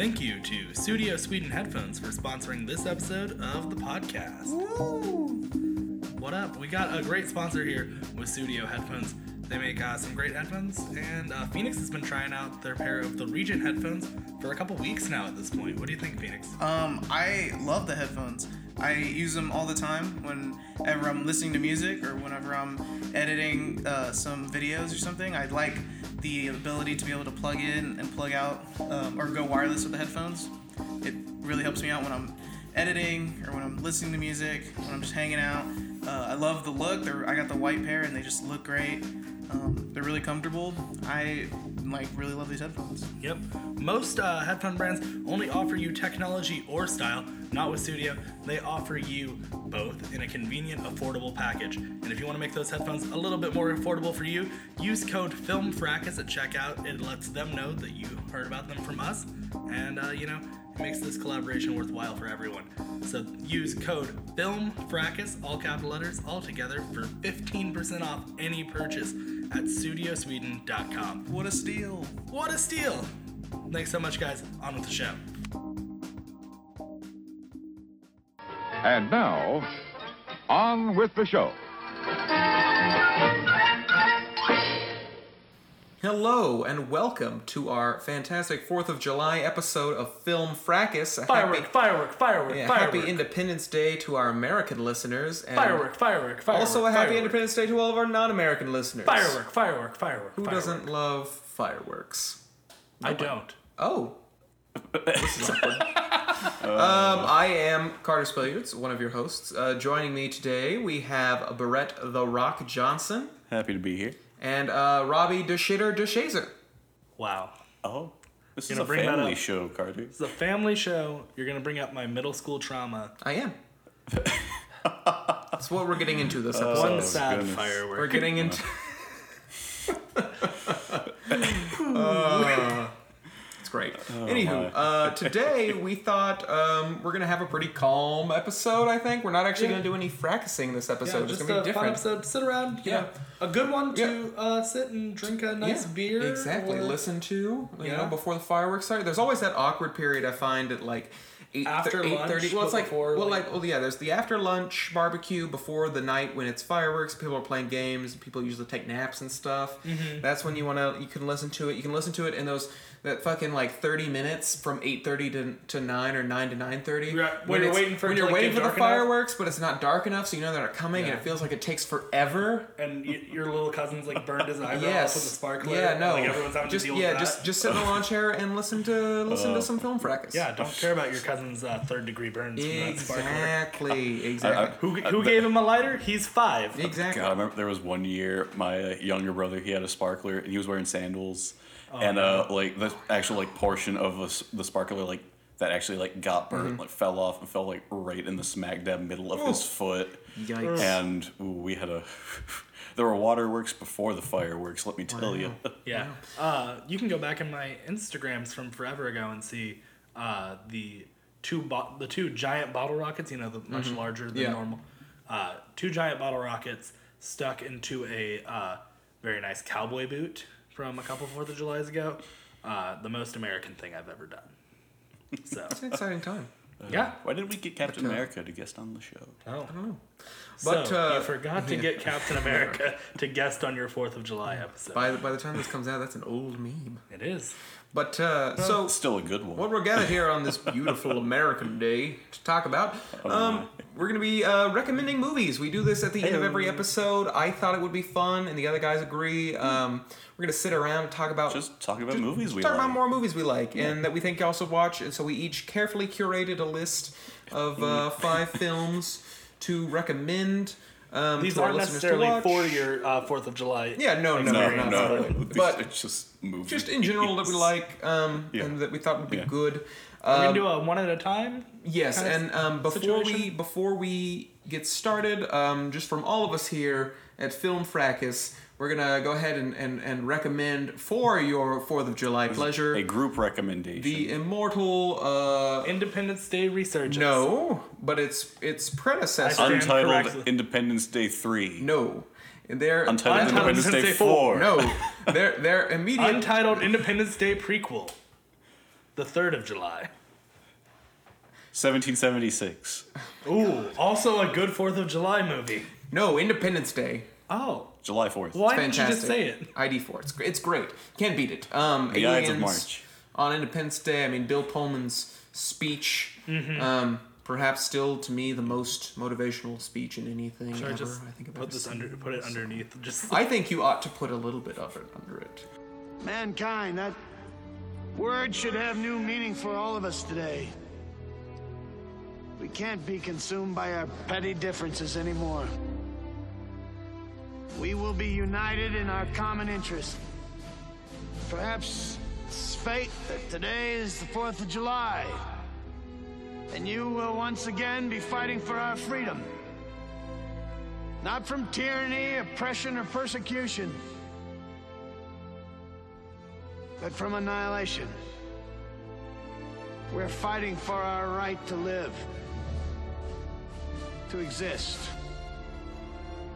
Thank you to Studio Sweden Headphones for sponsoring this episode of the podcast. What up? We got a great sponsor here with Studio Headphones. They make uh, some great headphones, and uh, Phoenix has been trying out their pair of the Regent headphones for a couple weeks now at this point. What do you think, Phoenix? Um, I love the headphones. I use them all the time whenever I'm listening to music or whenever I'm editing uh, some videos or something. I like the ability to be able to plug in and plug out um, or go wireless with the headphones. It really helps me out when I'm editing or when I'm listening to music, when I'm just hanging out. Uh, I love the look. They're, I got the white pair and they just look great. Um, they're really comfortable. I like really love these headphones. Yep. Most uh, headphone brands only offer you technology or style. Not with Studio. They offer you both in a convenient, affordable package. And if you want to make those headphones a little bit more affordable for you, use code FILMFRACAS at checkout. It lets them know that you heard about them from us. And, uh, you know, it makes this collaboration worthwhile for everyone. So use code FILMFRACAS, all capital letters, all together, for 15% off any purchase at studiosweden.com. What a steal! What a steal! Thanks so much, guys. On with the show. And now, on with the show. Hello and welcome to our fantastic Fourth of July episode of Film Fracas. A Firework, happy, firework, firework, yeah, firework. happy Independence Day to our American listeners, and Firework, firework, firework. also a happy firework. Independence Day to all of our non-American listeners. Firework, firework, firework. Who firework. doesn't love fireworks? I don't. Oh. This is awkward. um, I am Carter Spilliards, one of your hosts. Uh, joining me today, we have Barrett the Rock Johnson Happy to be here. And uh, Robbie DeShitter DeShazer. Wow. Oh, this is Gonna a bring family up. show, Carter. It's a family show. You're gonna bring up my middle school trauma. I am. That's what we're getting into this episode. One Oh, sad goodness. firework. We're getting into. Uh, it's great. Anywho, uh, today we thought um, we're gonna have a pretty calm episode. I think we're not actually Yeah. gonna do any fracasing this episode. yeah, it's just gonna a be fun different. episode. Sit around. You Yeah. know, a good one to uh, sit and drink a nice Yeah, beer. Exactly. or- Listen to you Yeah. know before the fireworks start. There's always that awkward period I find at like. Eight, After eight lunch, thirty. Well, it's like before, well, like- like well, yeah. There's the after lunch barbecue before the night when it's fireworks. People are playing games. People usually take naps and stuff. Mm-hmm. That's when you want to. You can listen to it. You can listen to it in those that fucking like thirty minutes from eight thirty to, to nine or nine to nine thirty. Right, when you're waiting for when you're like, waiting for the dark enough. fireworks, but it's not dark enough, so you know they're coming, Yeah. and it feels like it takes forever. And y- your little cousin's like burned his eyebrow Yes. with a sparkler. Yeah, no. Like everyone's having just to deal yeah, with that. just just sit in the lawn chair and listen to listen to some film fracas. yeah. Don't care about your cousin's uh, third degree burns from that sparkler. Exactly. Exactly. Who, who gave him a lighter? He's five. exactly. God, I remember there was one year my uh, younger brother he had a sparkler and he was wearing sandals, and uh, like the actual like portion of the, the sparkler like that actually like got burnt like fell off and fell like right in the smack dab middle of his foot, Yikes. and ooh, we had a. There were waterworks before the fireworks. Let me tell you. Yeah. Uh, you can go back in my Instagrams from forever ago and see uh, the two bo- the two giant bottle rockets. You know, the much larger than Mm-hmm. Yeah. normal. Uh, two giant bottle rockets stuck into a uh, very nice cowboy boot from a couple Fourth of July's ago. Uh, the most American thing I've ever done. So It's an exciting time. yeah. Why didn't we get Captain uh, America to guest on the show? Oh. I don't know. But, so uh, you forgot to get Captain America to guest on your Fourth of July episode. By the, by the time this comes out, that's an old meme. It is. But uh, so Still a good one. what we're gathered here on this beautiful American day to talk about, um, we're going to be uh, recommending movies. We do this at the end of every episode. I thought it would be fun, and the other guys agree. Um, we're going to sit around and talk about Just talking about movies we talk like. about more movies we like and that we think you also watch. And so we each carefully curated a list of uh, five films to recommend. Um, These aren't necessarily for your uh, Fourth of July. Yeah, no, no, no, no, not no, But it's just movies. just in general that we like um, Yeah. and that we thought would be Yeah. good. We're Um, gonna do a one at a time. yes, and um, before we before we get started, um, just from all of us here at Film Fracas, we're gonna go ahead and, and, and recommend for your Fourth of July pleasure a group recommendation. the immortal. Uh, Independence Day research. no, but it's its predecessor. Untitled corrected. Independence Day 3. no, they're Untitled Untitled Independence Day Independence Day 4. no, they're they're immediate. Untitled Independence Day prequel. The 3rd of July. 1776. Ooh, also a good 4th of July movie. No, Independence Day. Oh, July 4th. why didn't you Fantastic. just say it? ID four. It's great. It's great. Can't beat it. Um, The Ides of March. on Independence Day. I mean, Bill Pullman's speech. Mm-hmm. Um, perhaps still to me the most motivational speech in anything Should I ever. just I think I've put this under, put it underneath? Just I think you ought to put a little bit of it under it. Mankind, that word should have new meaning for all of us today. We can't be consumed by our petty differences anymore. We will be united in our common interest. Perhaps it's fate that today is the 4th of July. And you will once again be fighting for our freedom. Not from tyranny, oppression, or persecution but from annihilation. We're fighting for our right to live, to exist.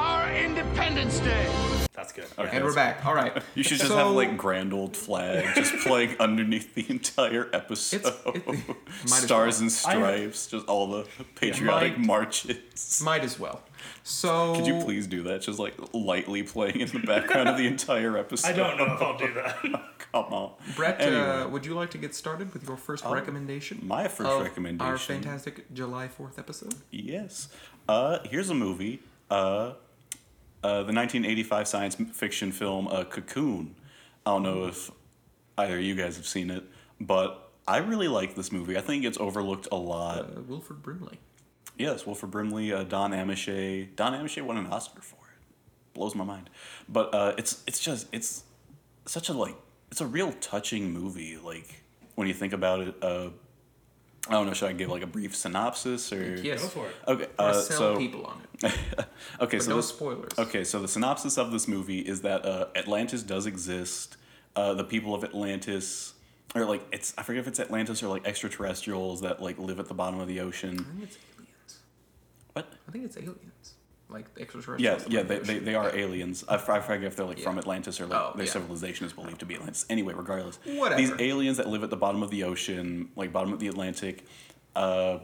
our Independence Day. that's good. Okay, And we're that's- back. All right. You should just So- have like grand old flag just playing underneath the entire episode. it- might as Stars well. and stripes, just all the patriotic Might- marches. Might as well. So Could you please do that? Just like lightly playing in the background of the entire episode. I don't know if I'll do that. Come on. Brett, Anyway, uh, would you like to get started with your first recommendation? my first of recommendation. Our fantastic July 4th episode? Yes. Uh, here's a movie. Uh, uh, the 1985 science fiction film uh, Cocoon. I don't know if either of you guys have seen it, but I really like this movie. I think it's overlooked a lot. Uh, Wilford Brimley. Yes, Wilford Brimley, uh, Don Ameche. Don Ameche won an Oscar for it. Blows my mind. But uh, it's it's just it's such a like it's a real touching movie. Like when you think about it. I don't know. Should I give like a brief synopsis or? Yes. Go for it. Okay. Uh, sell so people on it. okay, But so no this- spoilers. Okay, so the synopsis of this movie is that uh, Atlantis does exist. Uh, the people of Atlantis, or like it's I forget if it's Atlantis or like extraterrestrials that like live at the bottom of the ocean. I think it's aliens. What? I think it's aliens. Like Yeah, extraterrestrials. yeah, they, they, they are aliens. I forget if they're like from Atlantis or like Oh, their yeah. civilization is believed to be Atlantis. Anyway, regardless, Whatever. these aliens that live at the bottom of the ocean, like bottom of the Atlantic, uh,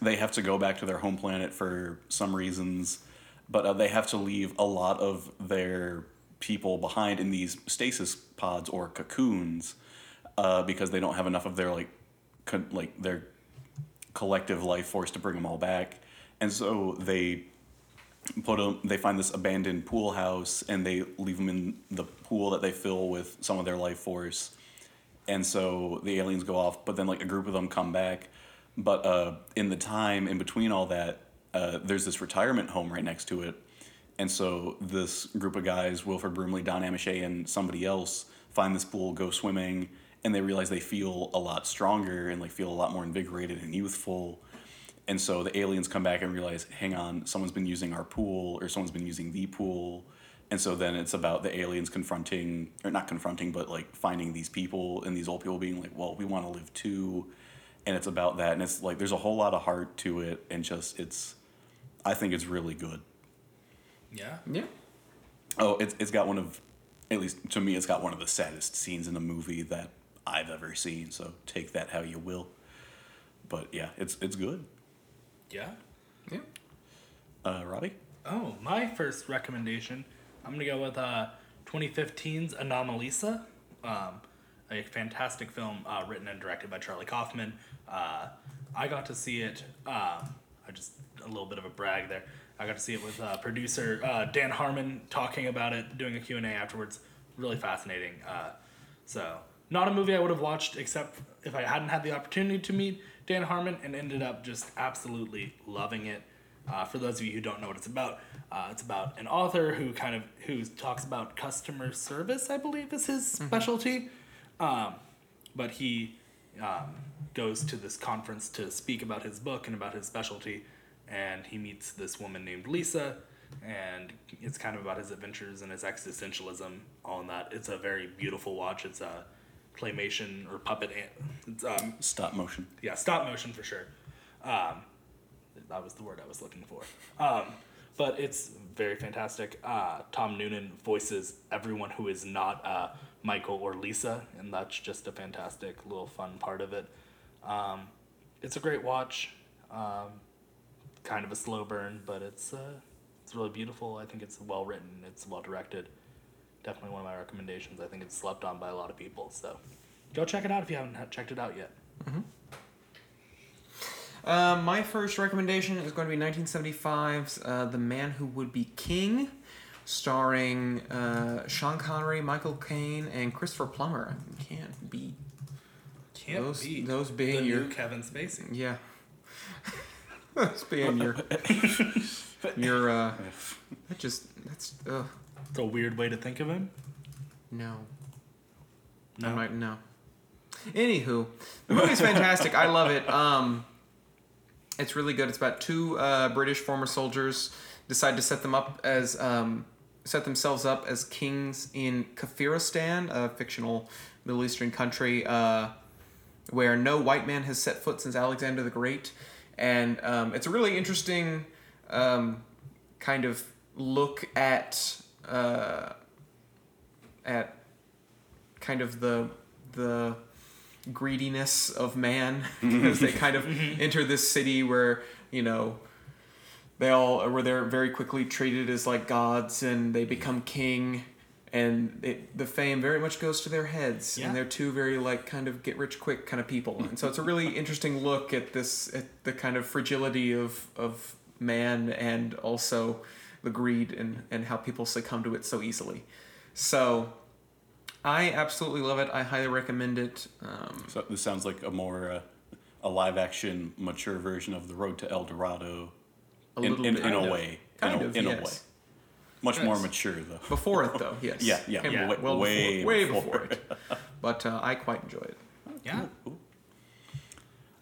they have to go back to their home planet for some reasons, but uh, they have to leave a lot of their people behind in these stasis pods or cocoons uh, because they don't have enough of their like co- like their collective life force to bring them all back, and so they put them they find this abandoned pool house and they leave them in the pool that they fill with some of their life force. And so the aliens go off but then like a group of them come back. But uh, in the time in between all that uh, there's this retirement home right next to it. And so this group of guys wilford brimley don ameche and somebody else find this pool go swimming and they realize they feel a lot stronger and like feel a lot more invigorated and youthful and so the aliens come back and realize, hang on, someone's been using our pool or someone's been using the pool. And so then it's about the aliens confronting, or not confronting, but like finding these people and these old people being like, well, we want to live too. And it's about that. And it's like, there's a whole lot of heart to it. And just, it's, I think it's really good. Yeah. Yeah. Oh, it's, it's got one of, at least to me, it's got one of the saddest scenes in a movie that I've ever seen. So take that how you will. But yeah, it's, it's good. Yeah. Yeah. Uh, Robbie? Oh, my first recommendation, I'm gonna go with uh, 2015's Anomalisa, um, a fantastic film uh, written and directed by Charlie Kaufman. Uh, I got to see it. Um, I just a little bit of a brag there. I got to see it with uh, producer uh, Dan Harmon talking about it, doing a Q and A afterwards. Really fascinating. Uh, so, not a movie I would have watched except if I hadn't had the opportunity to meet Dan Harmon, and ended up just absolutely loving it. Uh, for those of you who don't know what it's about, uh, it's about an author who kind of who talks about customer service. I believe is his specialty, um, but he um, goes to this conference to speak about his book and about his specialty, and he meets this woman named Lisa, and it's kind of about his adventures and his existentialism, all in that. It's a very beautiful watch. It's a claymation or puppet. an- um, Stop motion. yeah, stop motion for sure. Um, that was the word I was looking for. Um, but it's very fantastic. Uh, Tom Noonan voices everyone who is not uh, Michael or Lisa, and that's just a fantastic little fun part of it. Um, it's a great watch. Um, kind of a slow burn, but it's uh, it's really beautiful. I think it's well written. It's well directed. Definitely one of my recommendations. I think it's slept on by a lot of people. So go check it out if you haven't checked it out yet. Um, my first recommendation is going to be 1975's uh, The Man Who Would Be King, starring uh, Sean Connery, Michael Caine, and Christopher Plummer. I can't beat. Can't Those- beat those being the your- new Kevin Spacey. Yeah. That's being your. your, uh. That just. That's. Ugh. It's a weird way to think of him. No. No. I might no. Anywho, the movie's fantastic. I love it. Um, it's really good. It's about two uh, British former soldiers decide to set them up as um, set themselves up as kings in Kafiristan, a fictional Middle Eastern country uh, where no white man has set foot since Alexander the Great, and um, it's a really interesting um, kind of look at uh, at kind of the the greediness of man as they kind of enter this city where you know they all where they're very quickly treated as like gods and they become king and it, the fame very much goes to their heads Yeah. and they're two very like kind of get rich quick kind of people and so it's a really interesting look at this at the kind of fragility of of man and also the greed and and how people succumb to it so easily so I absolutely love it. I highly recommend it. Um, So this sounds like a more uh, a live action, mature version of the Road to El Dorado. a in, little in, bit. in a of. way. Kind in a, of, in a yes. way. Much more mature though. Before it, though, yes. Yeah, yeah, Yeah. way, well way before, way before. before it. But uh, I quite enjoy it. Yeah.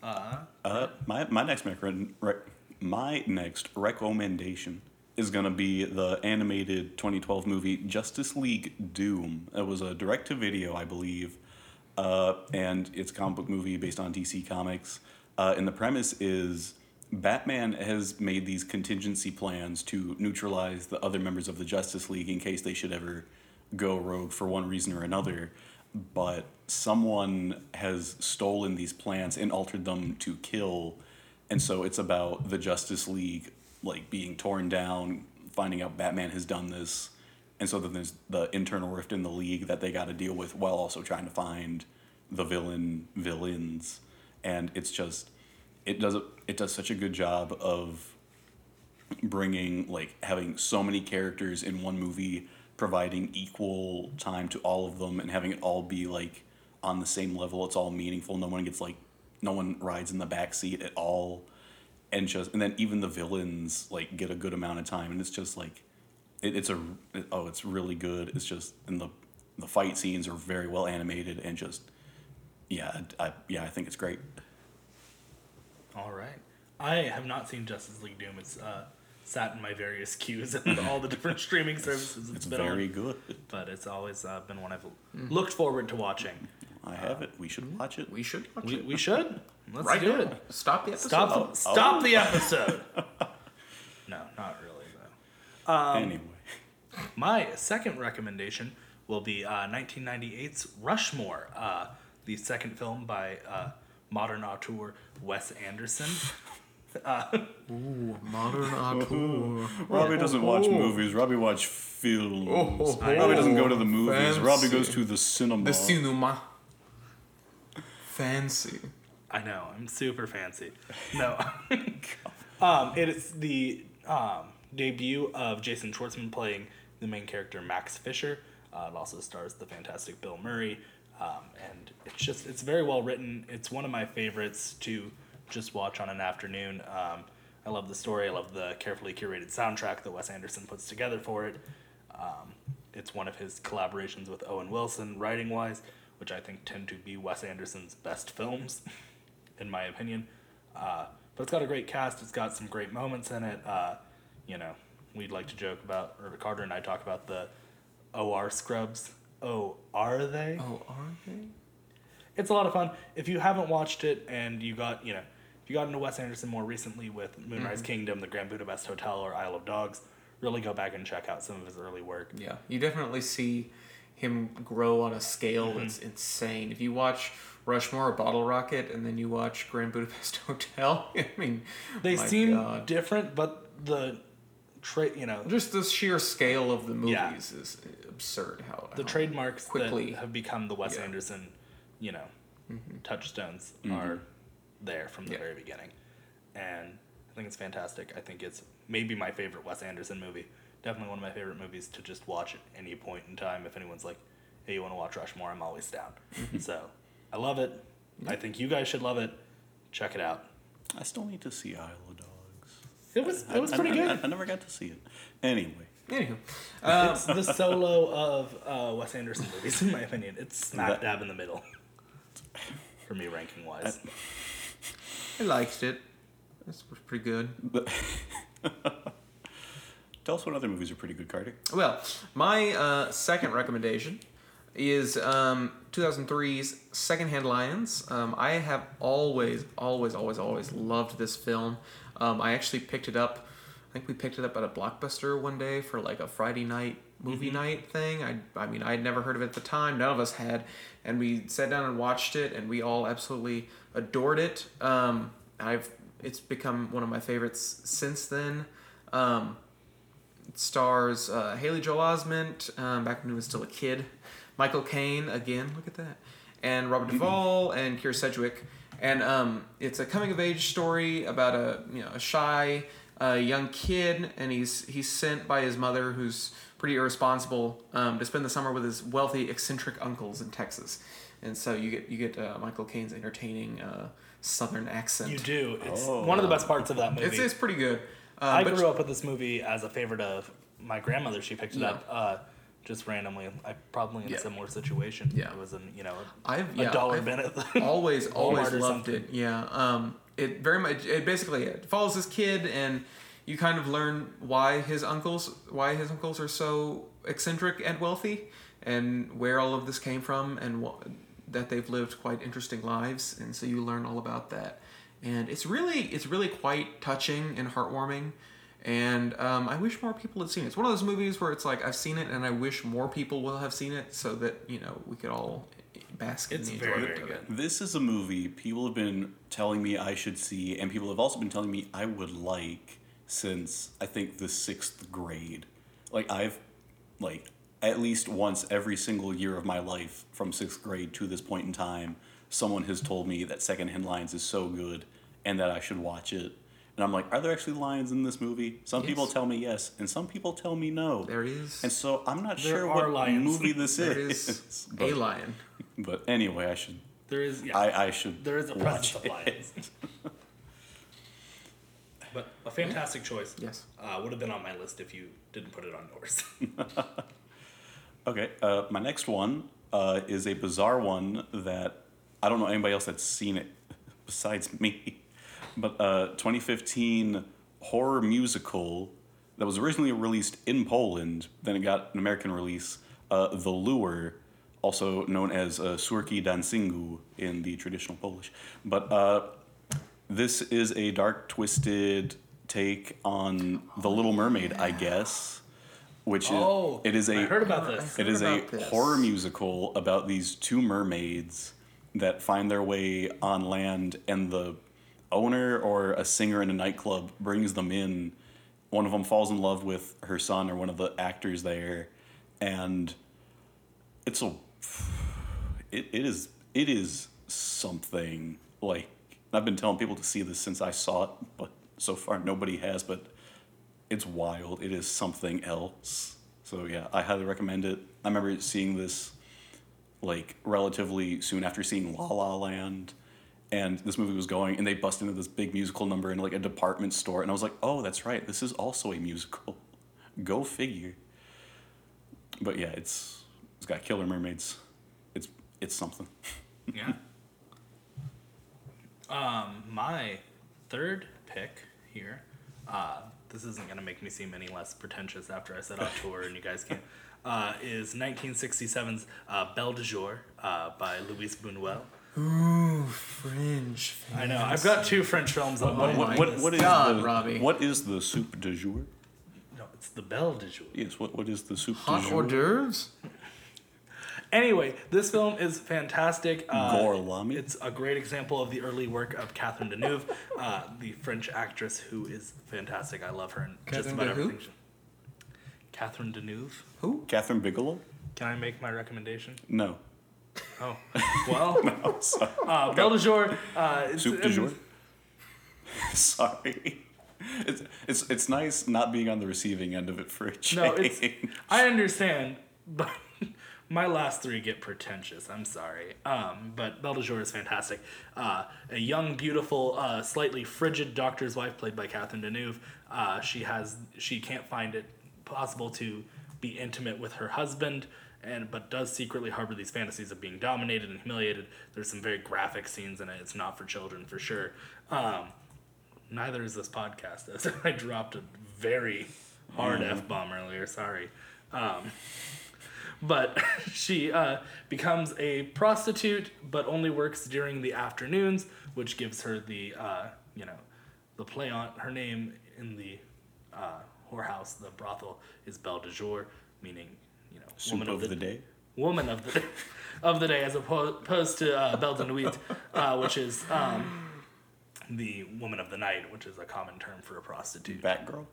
Uh, uh, my my next rec- rec- my next recommendation is gonna be the animated 2012 movie Justice League Doom. It was a direct to video, I believe, uh, and it's a comic book movie based on DC Comics. Uh, and the premise is Batman has made these contingency plans to neutralize the other members of the Justice League in case they should ever go rogue for one reason or another. But someone has stolen these plans and altered them to kill. And so it's about the Justice League like being torn down, finding out Batman has done this. And so then there's the internal rift in the league that they got to deal with while also trying to find the villain villains. And it's just it does it does such a good job of bringing like having so many characters in one movie providing equal time to all of them and having it all be like on the same level it's all meaningful no one gets like no one rides in the back seat at all and just and then even the villains like get a good amount of time and it's just like it, it's a it- oh it's really good it's just and the the fight scenes are very well animated and just yeah I, yeah I think it's great All right. I have not seen Justice League Doom. It's uh, sat in my various queues and all the different streaming services it's, it's been very on. good But it's always uh, been one I've looked forward to watching. I have it we should watch it We should watch We, it. we should. Let's right do now. it. Stop the episode. Stop, Oh, the, stop oh. the episode. no, not really, though. anyway My second recommendation will be uh, 1998's Rushmore, uh, the second film by uh, modern auteur Wes Anderson. Uh modern auteur. Robbie doesn't watch movies. Robbie watch films. Robbie doesn't go to the movies. fancy. Robbie goes to the cinema. The cinema. Fancy. I know, I'm super fancy. No. um, it is the um, debut of Jason Schwartzman playing the main character Max Fisher. Uh, it also stars the fantastic Bill Murray. Um, and it's just, it's very well written. It's one of my favorites to just watch on an afternoon. Um, I love the story. I love the carefully curated soundtrack that Wes Anderson puts together for it. Um, it's one of his collaborations with Owen Wilson, writing wise. Which I think tend to be Wes Anderson's best films, in my opinion. Uh, but it's got a great cast. It's got some great moments in it. Uh, you know, we'd like to joke about, or Carter and I talk about the OR scrubs. Oh, are they? Oh, are they? it's a lot of fun. If you haven't watched it and you got, you know, if you got into Wes Anderson more recently with Moonrise Mm-hmm. Kingdom, The Grand Budapest Hotel, or Isle of Dogs, really go back and check out some of his early work. Yeah, you definitely see him grow on a scale Mm-hmm. that's insane. If you watch Rushmore or Bottle Rocket and then you watch Grand Budapest Hotel, I mean, They my seem God. different, but the tra- you know, just the sheer scale of the movies Yeah. is absurd. How the how trademarks quickly that have become the Wes Yeah. Anderson, you know, touchstones are there from the Yeah. very beginning, and I think it's fantastic. I think it's maybe my favorite Wes Anderson movie. Definitely one of my favorite movies to just watch at any point in time. If anyone's like, "Hey, you want to watch Rushmore?" I'm always down. so I love it. I think you guys should love it. Check it out. I still need to see Isle of Dogs. It was it was I- pretty I, good. I, I never got to see it. Anyway, Anywho, it's the solo of uh, Wes Anderson movies, in my opinion. It's smack That- dab in the middle for me, ranking wise. I liked it. This was pretty good. but tell us what other movies are pretty good, Carter. Well, my uh, second recommendation is um, 2003's Secondhand Lions. Um, I have always, always, always, always loved this film. Um, I actually picked it up. I think we picked it up at a blockbuster one day for like a Friday night movie night thing. I, I mean, I had never heard of it at the time. None of us had, and we sat down and watched it, and we all absolutely adored it. Um, I've it's become one of my favorites since then. Um, stars uh, Haley Joel Osment um, back when he was still a kid, Michael Caine again, look at that, and Robert Duvall and Kyra Sedgwick, and um, it's a coming of age story about a you know a shy uh, young kid, and he's he's sent by his mother who's pretty irresponsible um, to spend the summer with his wealthy eccentric uncles in Texas, and so you get you get uh, Michael Caine's entertaining uh, Southern accent. You do. It's Oh. one of the best parts of that movie. It's, it's pretty good. Uh, I grew up with this movie as a favorite of my grandmother. She picked it Yeah. up uh, just randomly. I probably in Yeah. a similar situation. Yeah. It was in you know I've a yeah, dollar I've bin always always loved it. Yeah. Um. It very much. It basically it follows this kid, and you kind of learn why his uncles why his uncles are so eccentric and wealthy, and where all of this came from, and wh- that they've lived quite interesting lives, and so you learn all about that. And it's really it's really quite touching and heartwarming. And um, I wish more people had seen it. It's one of those movies where it's like I've seen it, and I wish more people will have seen it, so that you know we could all bask in It's the very, enjoyment very of it. This is a movie people have been telling me I should see, and people have also been telling me I would like since I think the sixth grade. Like I've, like at least once every single year of my life from sixth grade to this point in time, someone has told me that Secondhand Lions is so good and that I should watch it. And I'm like, are there actually lions in this movie? Some people tell me yes, and some people tell me no. There is. And so I'm not There sure what lions. movie this is. There is. is a lion. but anyway, I should There is yeah. I, I should there is a watch presence of lions. but a fantastic choice. Yes. Uh, would have been on my list if you didn't put it on yours. Okay, uh, my next one uh, is a bizarre one that I don't know anybody else that's seen it besides me. But uh, 2015 horror musical that was originally released in Poland, then it got an American release. Uh, the Lure, also known as uh, Córki Dancingu in the traditional Polish. But uh, this is a dark, twisted take on The Little Mermaid, I guess. Which is oh, it is a I heard about this. it is a horror musical about these two mermaids that find their way on land, and the owner or a singer in a nightclub brings them in. One of them falls in love with her son or one of the actors there, and it's a it, it is it is something like I've been telling people to see this since I saw it, but so far nobody has. But it's wild. It is something else. So yeah, I highly recommend it. I remember seeing this like relatively soon after seeing La La Land, and this movie was going, and they bust into this big musical number in like a department store, and I was like, oh, that's right, this is also a musical. Go figure. But yeah, it's it's got killer mermaids. It's it's something. Yeah. um, my third pick here. Uh, this isn't gonna make me seem any less pretentious after I said auteur and you guys can't. Uh, is 1967's uh, Belle de Jour uh, by Louis Buñuel. Ooh, Fringe. I know I've got two French films on my What, list. what, what is God, the Robbie. what is the soup du jour? No, it's the Belle de Jour. Yes, what what is the soup Hot du hors d'oeuvres? Anyway, this film is fantastic. Uh, Gorlami? It's a great example of the early work of Catherine Deneuve, uh, the French actress who is fantastic. I love her in just Catherine about de who? Catherine Deneuve. Who? Kathryn Bigelow? Can I make my recommendation? No. Oh, well, Oh, sorry. uh, Belle de Jour. Uh, it's, Soup um, jour? Sorry. It's, it's it's nice not being on the receiving end of it for a change. No, it's. I understand, but my last three get pretentious. I'm sorry. Um, but Belle de Jour is fantastic. Uh, a young, beautiful, uh, slightly frigid doctor's wife, played by Catherine Deneuve. Uh, she has she can't find it possible to be intimate with her husband. And but does secretly harbor these fantasies of being dominated and humiliated. There's some very graphic scenes in it. It's not for children for sure. Um, neither is this podcast. As I dropped a very hard f bomb earlier. Sorry. Um, but she uh, becomes a prostitute, but only works during the afternoons, which gives her the uh, you know the play on her name in the uh, whorehouse, the brothel, is Belle de Jour, meaning you know Soup of the day. woman of the of the day, as opposed to uh, Belle de Nuit, uh, which is um, the woman of the night, which is a common term for a prostitute. Batgirl?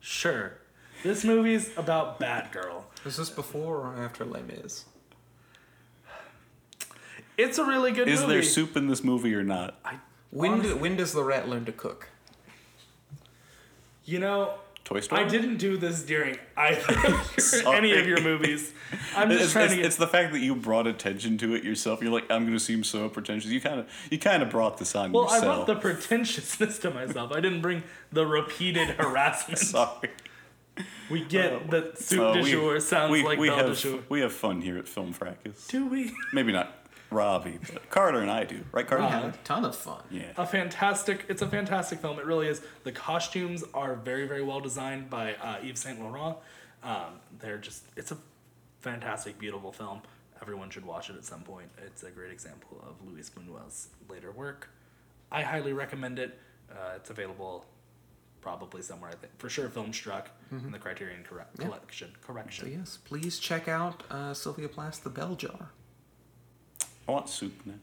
Sure, this movie's about Batgirl. Was this before or after Les Mis? It's a really good Is movie. there soup in this movie or not? When, do, when does the rat learn to cook? You know, Toy Story? I didn't do this during either any of your movies. I'm just It's, trying it's, to get. it's the fact that you brought attention to it yourself. You're like, I'm going to seem so pretentious. You kind of, you kind of brought this on well, I yourself. brought the pretentiousness to myself. I didn't bring the repeated harassment. Sorry. We get that soup Uh, we- jour sounds we, like we have, de jour. We have fun here at Film Fracas. Do we? Maybe not Robbie, but Carter and I do. Right, Carter? We had a ton of fun. Yeah. a fantastic it's a fantastic film it really is the costumes are very very well designed by uh, yves saint laurent um, they're just it's a fantastic beautiful film everyone should watch it at some point it's a great example of louis buñuel's later work i highly recommend it uh, it's available probably somewhere i think for sure filmstruck in the criterion correct collection correction So yes, please check out uh, Sylvia Plath, The Bell Jar. I want soup now.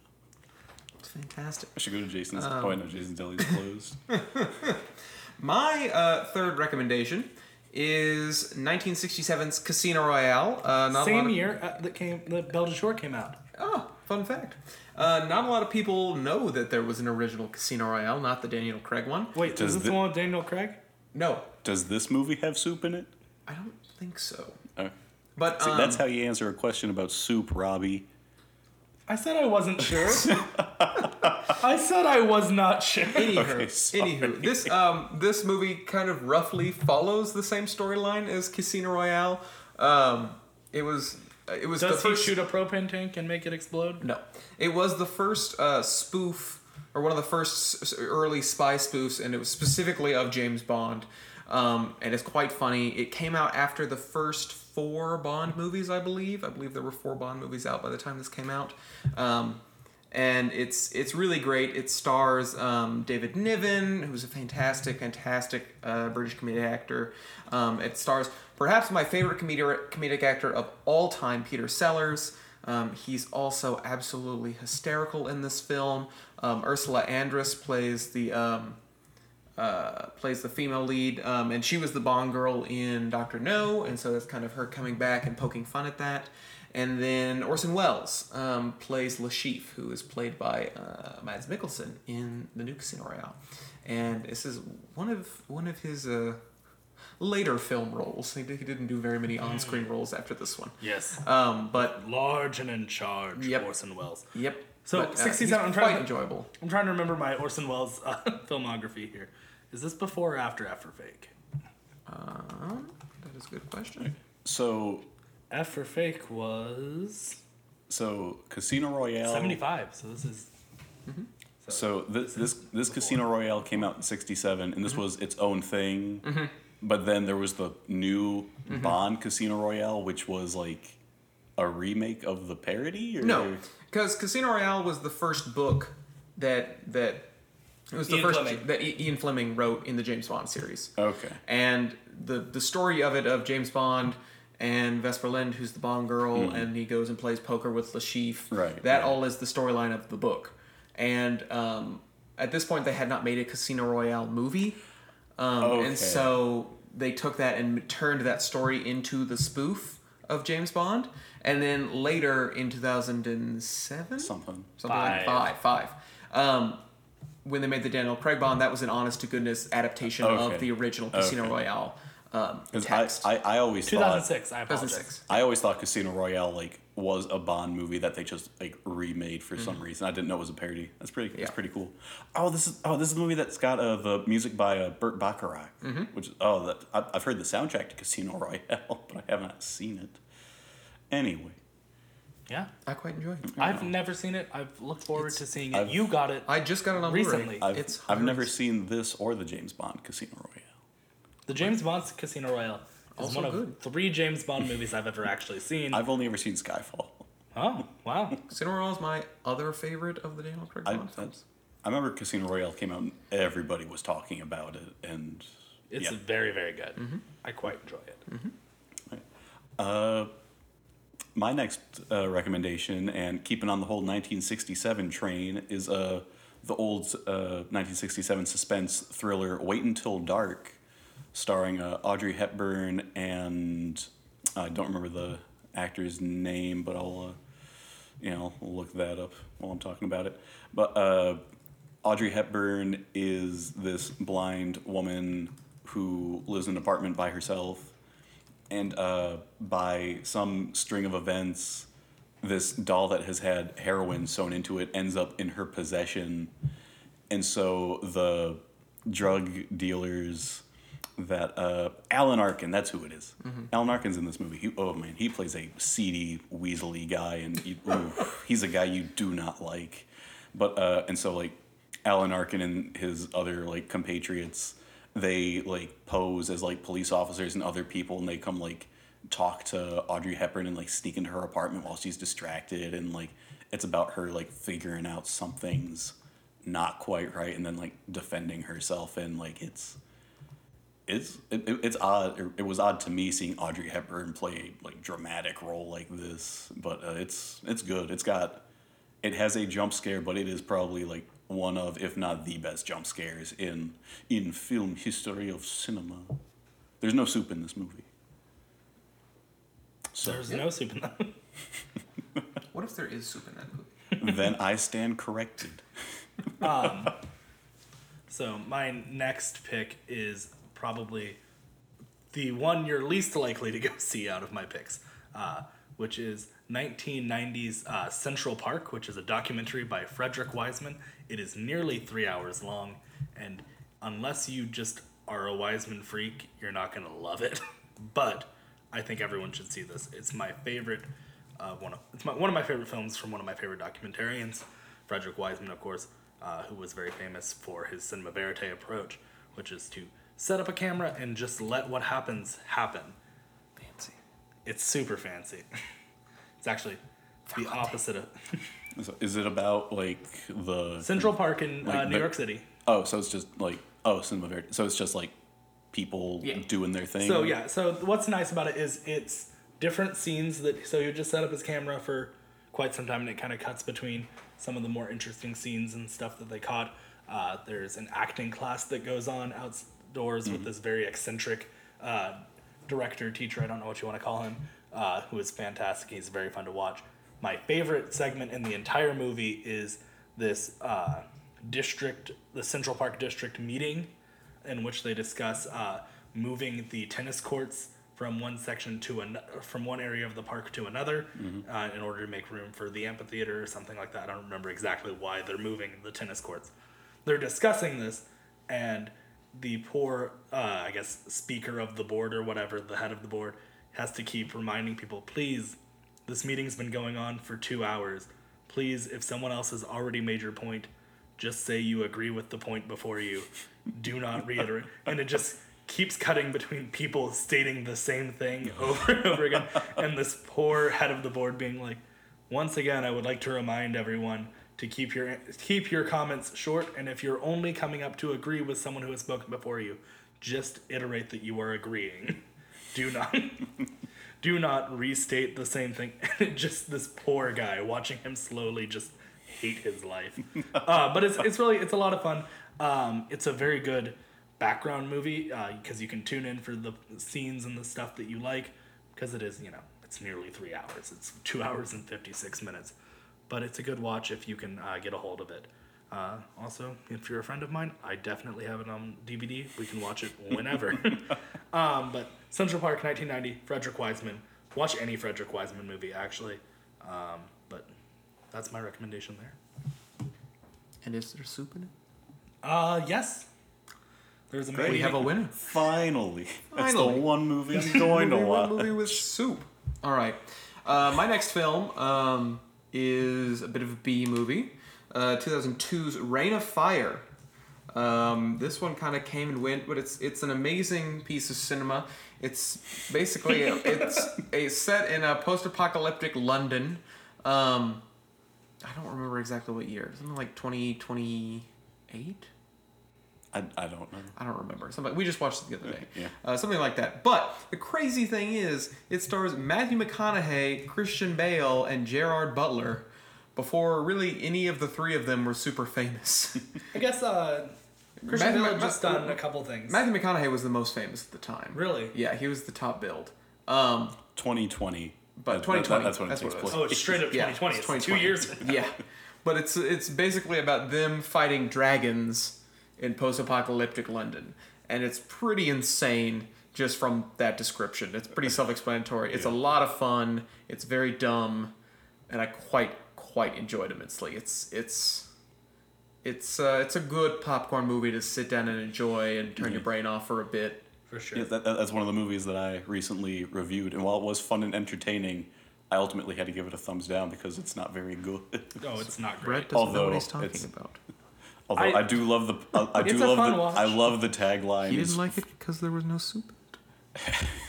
It's fantastic. I should go to Jason's. Um, oh, I know Jason's Deli's closed. My uh, third recommendation is 1967's Casino Royale. Uh, not same of- year uh, that came the Belgian de jour came out Oh, fun fact. Uh, not a lot of people know that there was an original Casino Royale, not the Daniel Craig one. wait Does is this the- the one with daniel craig No, Does this movie have soup in it? I don't think so. Uh, But see, um, that's how you answer a question about soup, Robbie. I said I wasn't sure. I said I was not sure. Anywho, Okay, anywho, this um this movie kind of roughly follows the same storyline as Casino Royale. Um, it was it was Does the he first shoot a propane tank and make it explode? No, it was the first uh, spoof or one of the first s- s- early spy spoofs, and it was specifically of James Bond. Um, and it's quite funny. It came out after the first four Bond movies, I believe. I believe there were four Bond movies out by the time this came out. Um, and it's it's really great. It stars um, David Niven, who's a fantastic, fantastic uh, British comedic actor. Um, it stars perhaps my favorite comedic comedic actor of all time, Peter Sellers. Um, he's also absolutely hysterical in this film. Um, Ursula Andress plays the um, uh, plays the female lead, um, and she was the Bond girl in Doctor No, and so that's kind of her coming back and poking fun at that. And then Orson Welles um, plays Chiffre, who is played by uh, Mads Mikkelsen in the new Casino Royale, and this is one of one of his uh, later film roles. He, did- he didn't do very many on-screen roles after this one, Yes. um, but Large and in charge, Yep. Orson Welles. yep. So, But, uh, 67 he's I'm trying quite to- enjoyable. I'm trying to remember my Orson Welles uh, filmography here. Is this before or after F for Fake? Um, that is a good question. So F for Fake was So Casino Royale. 75. So this is So this this this Casino Royale came out in '67, and this Mm-hmm. was its own thing. But then there was the new Mm-hmm. Bond Casino Royale, which was like a remake of the parody. Or? No, because Casino Royale was the first book that that it was the Ian first Fleming. that Ian Fleming wrote in the James Bond series. Okay. And the the story of it of James Bond and Vesper Lynd, who's the Bond girl, and he goes and plays poker with Le Chiffre. Right, That right. all is the storyline of the book. And um, at this point, they had not made a Casino Royale movie, um, Okay. and so they took that and turned that story into the spoof of James Bond. And then later in 2007, Something. something like five, five. Um, when they made the Daniel Craig Bond, that was an honest to goodness adaptation Okay. of the original Casino Okay. Royale um, 'Cause text. I, I I always thought 2006. I apologize. 2006. I always thought Casino Royale like was a Bond movie that they just like remade for some reason. I didn't know it was a parody. That's pretty. That's Mm-hmm. Pretty cool. Oh, this is oh this is a movie that's got uh, the music by uh, Burt Bacharach, Mm-hmm. which oh that I, I've heard the soundtrack to Casino Royale, but I haven't seen it. Anyway, Yeah. I quite enjoy it. I've never seen it. I've looked forward to seeing it. I've- you got it. I just got it on Recently. Blu-ray. I've it's I've never hilarious. seen this or the James Bond Casino Royale. The James Bond Casino Royale is Also one of good. three James Bond movies I've ever actually seen. I've only ever seen Skyfall. oh, wow. Casino Royale is my other favorite of the Daniel Craig I, Bond films. I remember Casino Royale came out and everybody was talking about it, and It's yeah. very, very good. I quite enjoy it. Uh, my next uh, recommendation, and keeping on the whole 1967 train, is uh, the old uh, 1967 suspense thriller Wait Until Dark, starring uh, Audrey Hepburn and I don't remember the actor's name, but I'll uh, you know look that up while I'm talking about it. But uh, Audrey Hepburn is this blind woman who lives in an apartment by herself and uh, by some string of events, this doll that has had heroin sewn into it ends up in her possession, and so the drug dealers that uh, Alan Arkin, that's who it is. Alan Arkin's in this movie. He, oh man, he plays a seedy, weaselly guy, and he, ooh, he's a guy you do not like. But uh, and so like Alan Arkin and his other like compatriots, they like pose as like police officers and other people, and they come like talk to Audrey Hepburn and like sneak into her apartment while she's distracted, and like it's about her like figuring out something's not quite right, and then like defending herself, and like it's it's it, it- it's odd. It was odd to me seeing Audrey Hepburn play a like dramatic role like this, but uh, it's it's good. It's got it has a jump scare, but it is probably like one of, if not the best jump scares in in film history of cinema. There's no soup in this movie. So There's no soup in that. What if there is soup in that movie? then I stand corrected. um, So my next pick is probably the one you're least likely to go see out of my picks, uh, which is 1990's uh, Central Park, which is a documentary by Frederick Wiseman. It is nearly three hours long, and unless you just are a Wiseman freak, you're not gonna love it. but I think everyone should see this. It's my favorite. Uh, one of it's my, one of my favorite films from one of my favorite documentarians, Frederick Wiseman, of course, uh, who was very famous for his cinema verite approach, which is to set up a camera and just let what happens happen. Fancy. It's super fancy. it's actually the opposite of So is it about like the Central Park in uh, Like New the- York City. Oh, so it's just like oh, cinema verite. So it's just like people Yeah. doing their thing. So yeah, so what's nice about it is it's different scenes that so he just set up his camera for quite some time and it kind of cuts between some of the more interesting scenes and stuff that they caught. Uh, there's an acting class that goes on outdoors with this very eccentric uh, director teacher. I don't know what you want to call him, uh, who is fantastic. He's very fun to watch. My favorite segment in the entire movie is this uh, district, the Central Park District meeting in which they discuss uh, moving the tennis courts from one section to an from one area of the park to another uh, in order to make room for the amphitheater or something like that. I don't remember exactly why they're moving the tennis courts. They're discussing this, and the poor, uh, I guess, speaker of the board or whatever, the head of the board, has to keep reminding people, please This meeting's been going on for two hours. Please, if someone else has already made your point, just say you agree with the point before you. Do not reiterate. And it just keeps cutting between people stating the same thing over and over again. And this poor head of the board being like, once again, I would like to remind everyone to keep your keep your comments short. And if you're only coming up to agree with someone who has spoken before you, just iterate that you are agreeing. Do not do not restate the same thing. just this poor guy watching him slowly just hate his life. Uh, but it's it's really it's a lot of fun. Um, it's a very good background movie because you can tune in for the scenes and the stuff that you like because it is you know it's nearly three hours. It's two hours and fifty six minutes, but it's a good watch if you can uh, get a hold of it. Uh, also, if you're a friend of mine, I definitely have it on DVD. We can watch it whenever. um, but Central Park, 1990, Frederick Wiseman. Watch any Frederick Wiseman movie, actually. Um, but that's my recommendation there. And is there soup in it? Uh, yes. There's a We have a winner. Finally. That's the one movie I'm going to watch. one movie with soup. All right. Uh, my next film um, is a bit of a B movie. Uh, 2002's Reign of Fire. Um, this one kind of came and went, but it's it's an amazing piece of cinema. It's basically a, it's a set in a post-apocalyptic London. Um, I don't remember exactly what year. Something like 2028. I, I don't know. I don't remember. Something we just watched it the other day. Yeah. Uh, something like that. But the crazy thing is, it stars Matthew McConaughey, Christian Bale, and Gerard Butler. Before really any of the three of them were super famous. I guess uh, Christian Matthew Bale had just done a couple things. Matthew McConaughey was the most famous at the time. Really? Yeah, he was the top build. Um, 2020. But That- that- 2020, that's when that's it takes what it place. oh, it's straight up Yeah, 2020. it's It's, two 2020. years. yeah, but it's it's basically about them fighting dragons in post-apocalyptic London, and it's pretty insane just from that description. It's pretty self-explanatory. It's a lot of fun. It's very dumb, and I quite quite enjoyed immensely. It's it's it's uh, it's a good popcorn movie to sit down and enjoy and turn your brain off for a bit. For sure. Yeah, that, that- that's one of the movies that I recently reviewed, and while it was fun and entertaining, I ultimately had to give it a thumbs down because it's not very good. Oh, it's not great. Brett doesn't know Although what he's talking it's- about. Although I, I- do love the, I, I do love the, watch. I love the tagline. He didn't like it because there was no soup.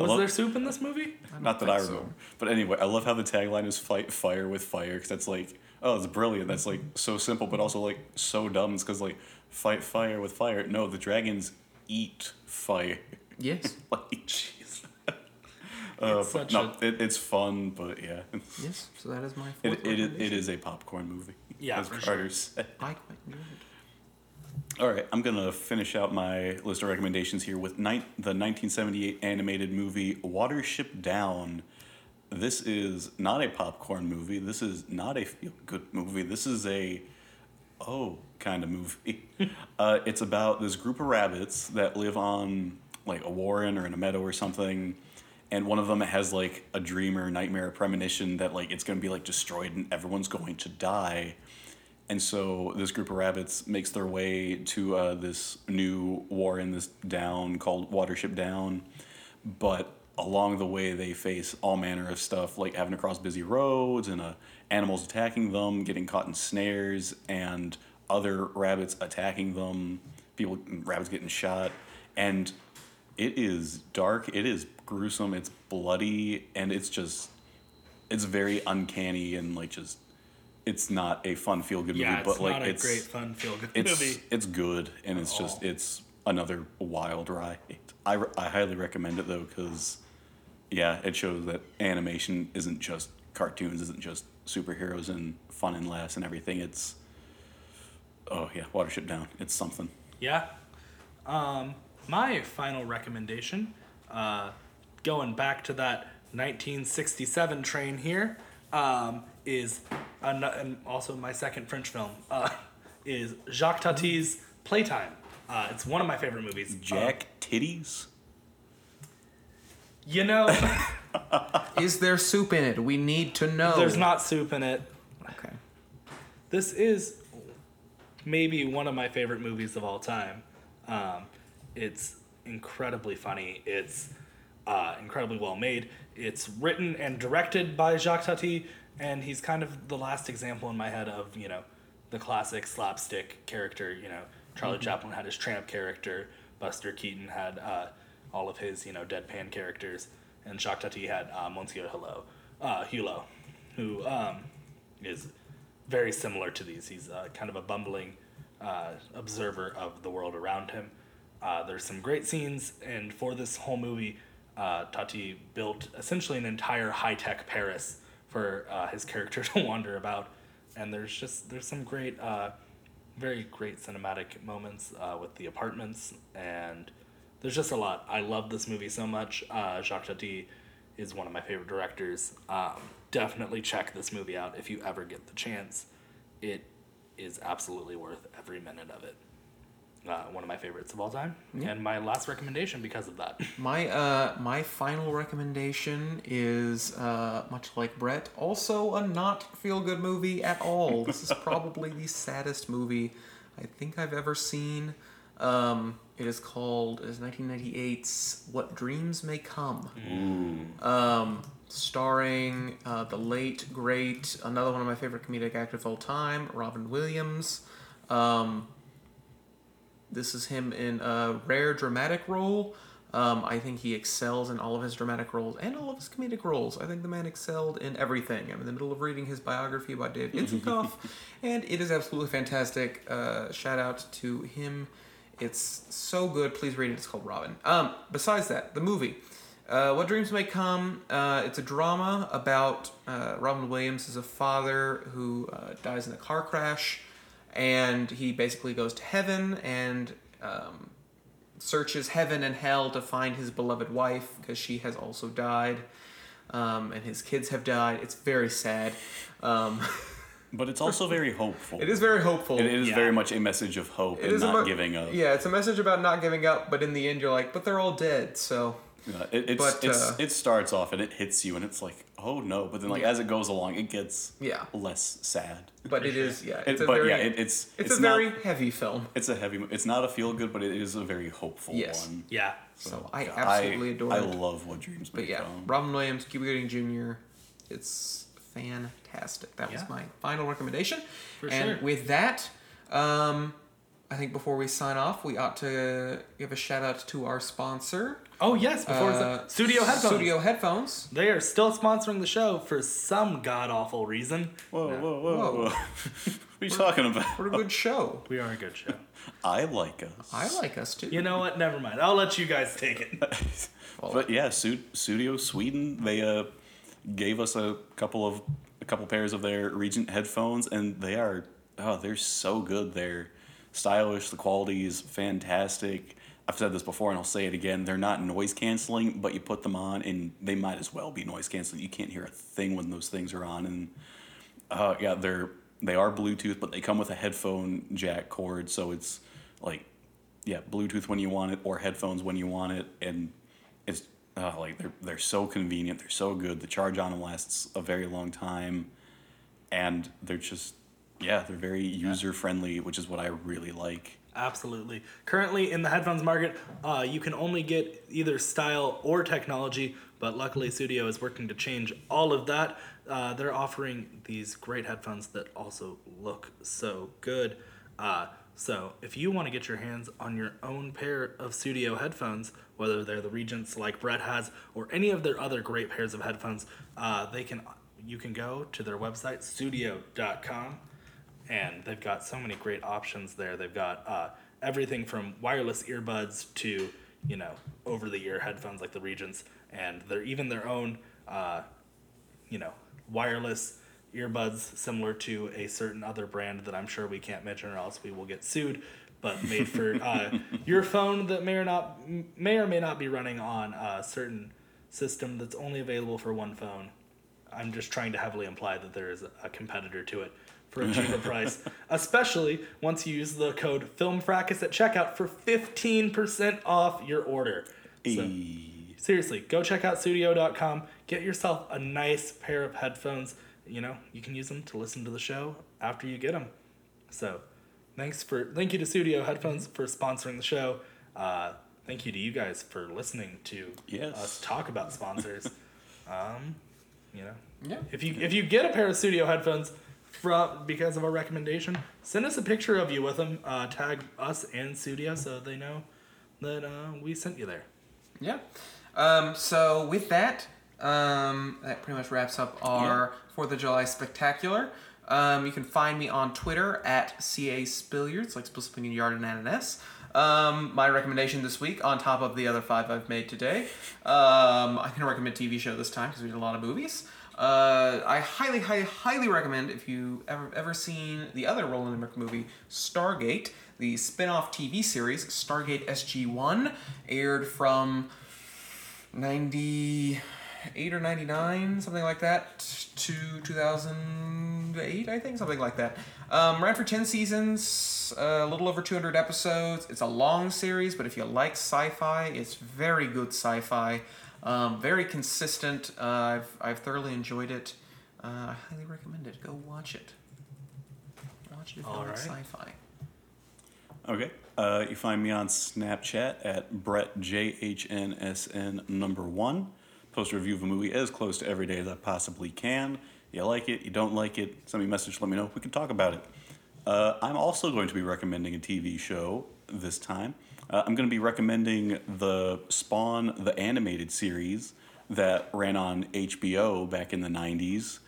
Was love- there soup in this movie? Not that I think so. remember. But anyway, I love how the tagline is "Fight fire with fire" because that's like, oh, it's brilliant. That's like so simple, but also like so dumb. It's because like, fight fire with fire. No, the dragons eat fire. Yes. like, jeez. Uh, but no, a- it, it's fun, but yeah, Yes. So that is my fourth it, it, it recommendation. is a popcorn movie. Yeah, as for Carter said. I quite enjoyed it. All right, I'm gonna finish out my list of recommendations here with ni- the 1978 animated movie Watership Down. This is not a popcorn movie. This is not a feel good movie. This is a oh kind of movie. uh, it's about this group of rabbits that live on like a warren or in a meadow or something. And one of them has like a dream or nightmare premonition that like it's gonna be like destroyed and everyone's going to die. And so this group of rabbits makes their way to uh, this new warren, this down called Watership Down. But along the way, they face all manner of stuff, like having to cross busy roads and uh, animals attacking them, getting caught in snares, and other rabbits attacking them. People, rabbits getting shot, and it is dark. It is gruesome. It's bloody, and it's just, it's very uncanny and like just it's not a fun feel good movie, Yeah, but like it's not a great fun feel good it's movie. it's good and it's just it's another wild ride. I, I highly recommend it though because yeah, it shows that animation isn't just cartoons, isn't just superheroes and fun and laughs and everything. It's oh yeah, Watership Down. It's something. Yeah. Um, my final recommendation, uh, going back to that 1967 train here, um, is an- and also my second French film uh, is Jacques Tati's Playtime. Uh, it's one of my favorite movies. Jack Titties. You know, Is there soup in it? We need to know. there's not soup in it. Okay. This is maybe one of my favorite movies of all time. Um, it's incredibly funny. It's uh, incredibly well made. It's written and directed by Jacques Tati, and he's kind of the last example in my head of you know the classic slapstick character. You know, Charlie Chaplin had his tramp character. Buster Keaton had uh, all of his you know deadpan characters, and Jacques Tati had uh, Monsieur Hulot, uh, Hulot, who um, is very similar to these. He's uh, kind of a bumbling uh, observer of the world around him. Uh, there's some great scenes, and for this whole movie, uh, Tati built essentially an entire high-tech Paris for uh, his character to wander about. And there's just there's some great, uh, very great cinematic moments uh, with the apartments, and there's just a lot. I love this movie so much. Uh, Jacques Tati is one of my favorite directors. Um, definitely check this movie out if you ever get the chance. It is absolutely worth every minute of it. Uh, one of my favorites of all time, and my last recommendation because of that. My uh my final recommendation is uh much like Brett, also a not feel good movie at all. This is probably the saddest movie I think I've ever seen. Um, it is called is 1998's What Dreams May Come. Um, starring uh, the late great another one of my favorite comedic actors of all time, Robin Williams. Um, this is him in a rare dramatic role. Um, I think he excels in all of his dramatic roles and all of his comedic roles. I think the man excelled in everything. I'm in the middle of reading his biography about Dave Itzenkoff, and it is absolutely fantastic. Uh, shout out to him. It's so good. Please read it. It's called Robin. Um, besides that, the movie. Uh, what Dreams May Come. Uh, it's a drama about uh, Robin Williams as a father who uh, dies in a car crash, and he basically goes to heaven and um, searches heaven and hell to find his beloved wife because she has also died, um, and his kids have died. It's very sad. Um, But it's also very hopeful. it is very hopeful. It is Yeah. very much a message of hope It and is not about- giving up. Yeah, it's a message about not giving up, but in the end, you're like, but they're all dead, so. Yeah, it, it's, But, it's, uh, it starts off and it hits you and it's like, oh no. But then like Yeah. as it goes along, it gets Yeah. less sad. But it is, yeah. It- It's a but very, yeah, it, it's it's, a not, very heavy film. it's a heavy. It's not a feel good, but it is a very hopeful Yes. one. Yeah. So I God, absolutely adore I love what dreams But may yeah, come. Robin Williams, Cuba Gooding Jr. It's fantastic. That was my final recommendation. For and sure. with that, um, I think before we sign off, we ought to give a shout out to our sponsor, Oh yes, before uh, Sudio Headphones. Sudio Headphones. They are still sponsoring the show for some god awful reason. Whoa, No. whoa, whoa, Whoa. whoa! what are you talking about? What a good show. We are a good show. I like us. I like us too. You know what? Never mind. I'll let you guys take it. But yeah, Su- Sudio Sweden, they uh, gave us a couple of a couple pairs of their Regent headphones, and they are oh, they're so good. They're stylish. The quality is fantastic. I've said this before, and I'll say it again. They're not noise canceling, but you put them on, and they might as well be noise canceling. You can't hear a thing when those things are on, and uh, yeah, they're they are Bluetooth, but they come with a headphone jack cord, so it's like yeah, Bluetooth when you want it or headphones when you want it, and it's uh, like they're they're so convenient. They're so good. The charge on them lasts a very long time, and they're just yeah, they're very user friendly, which is what I really like. Absolutely. Currently in the headphones market, uh, you can only get either style or technology, but luckily Sudio is working to change all of that. Uh, they're offering these great headphones that also look so good. Uh, so if you want to get your hands on your own pair of Sudio headphones, whether they're the Regents like Brett has or any of their other great pairs of headphones, uh, they can you can go to their website sudio.com and they've got so many great options there. They've got uh, everything from wireless earbuds to you know over the ear headphones like the Regents, and they're even their own uh, you know wireless earbuds similar to a certain other brand that I'm sure we can't mention or else we will get sued. But made for uh, your phone that may or not may or may not be running on a certain system that's only available for one phone. I'm just trying to heavily imply that there is a competitor to it for a cheaper price, especially once you use the code FilmFracas at checkout for 15% off your order. So, E- seriously, go check out sudio.com, get yourself a nice pair of headphones. You know, you can use them to listen to the show after you get them. So, thanks for thank you to Sudio Headphones for sponsoring the show. Uh, thank you to you guys for listening to Yes. us talk about sponsors. um, you know, Yeah. if you if you get a pair of Sudio headphones from because of our recommendation, send us a picture of you with them. Uh, tag us and Sudio so they know that uh, we sent you there. Yeah. Um, so with that, um, that pretty much wraps up our Fourth of July spectacular. Um, you can find me on Twitter at ca spilliards, like spill something in yard and an S. Um, my recommendation this week, on top of the other five I've made today, um, I'm gonna recommend TV show this time because we did a lot of movies. Uh, I highly, highly, highly recommend if you ever ever seen the other Roland Emmerich movie, Stargate, the spin-off TV series Stargate SG-1, aired from 98 or 99, something like that, to 2008, I think, something like that. Um, ran for 10 seasons, uh, a little over 200 episodes. It's a long series, but if you like sci fi, it's very good sci fi. Um, very consistent. Uh, I've, I've thoroughly enjoyed it. Uh, I highly recommend it. Go watch it. Watch it if you All like right. sci fi. Okay. Uh, you find me on Snapchat at Brett JHNSN number one. Post a review of a movie as close to every day as I possibly can. You like it, you don't like it, send me a message, let me know. We can talk about it. Uh, I'm also going to be recommending a TV show this time. Uh, I'm going to be recommending the Spawn, the animated series that ran on HBO back in the 90s.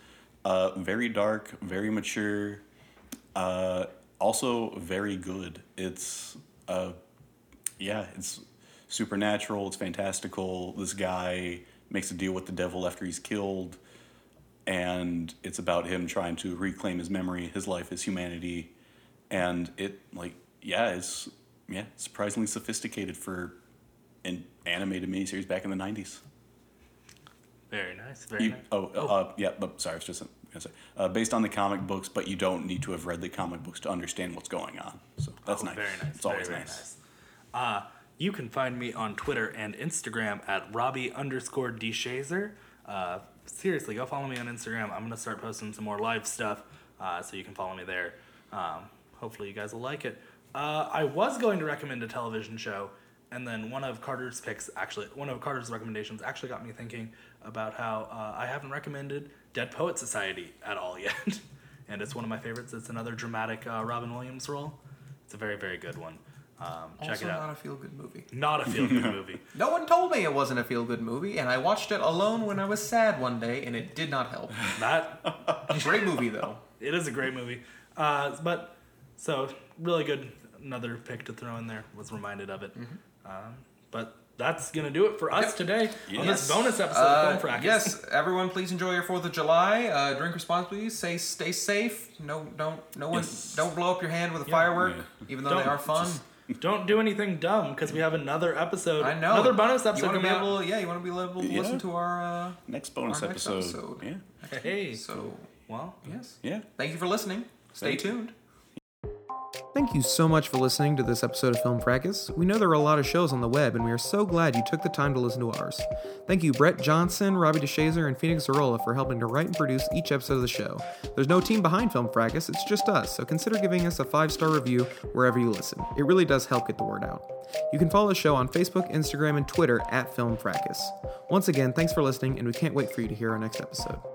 Uh, very dark, very mature, uh, also very good. It's uh, yeah, it's supernatural. It's fantastical. This guy makes a deal with the devil after he's killed, and it's about him trying to reclaim his memory, his life, his humanity, and it like yeah, it's yeah, surprisingly sophisticated for an animated miniseries back in the nineties. Very nice. Very You, nice. oh, Uh, yeah, but sorry, I was just uh, based on the comic books, but you don't need to have read the comic books to understand what's going on. So that's Oh, nice. Very nice. It's very, always very nice. nice. Uh, you can find me on Twitter and Instagram at Robbie underscore DeShazer. Uh, seriously, go follow me on Instagram. I'm gonna start posting some more live stuff, uh, so you can follow me there. Um, hopefully, you guys will like it. Uh, I was going to recommend a television show, and then one of Carter's picks, actually, one of Carter's recommendations, actually got me thinking about how uh, I haven't recommended Dead Poet Society at all yet, and it's one of my favorites. It's another dramatic uh, Robin Williams role. It's a very, very good one. Um, check Also, it out. not a feel good movie. Not a feel good movie. No one told me it wasn't a feel good movie, and I watched it alone when I was sad one day, and it did not help. That a Great movie, though. it is a great movie. Uh, but so really good. Another pick to throw in there. Was reminded of it. Um, but that's gonna do it for us Yep. today on this bonus episode Uh, of Film Fracas. yes, everyone, please enjoy your Fourth of July. Uh, drink responsibly. Say, stay safe. No, don't, no one, Yes. don't blow up your hand with a firework, Yeah. even though Don't they are fun. Don't do anything dumb because we have another episode. I know. Another bonus episode. You episode want to coming be out. yeah, you want to be able to Yeah. listen to our. Uh, Next bonus Our next episode. episode. Yeah. Hey. so, Well, yes. Yeah. Thank you for listening. Stay Thank you. Thank you so much for listening to this episode of Film Fracas. We know there are a lot of shows on the web, and we are so glad you took the time to listen to ours. Thank you, Brett Johnson, Robbie DeShazer, and Phoenix Zarola for helping to write and produce each episode of the show. There's no team behind Film Fracas, it's just us, so consider giving us a five star review wherever you listen. It really does help get the word out. You can follow the show on Facebook, Instagram, and Twitter at Film Fracas. Once again, thanks for listening, and we can't wait for you to hear our next episode.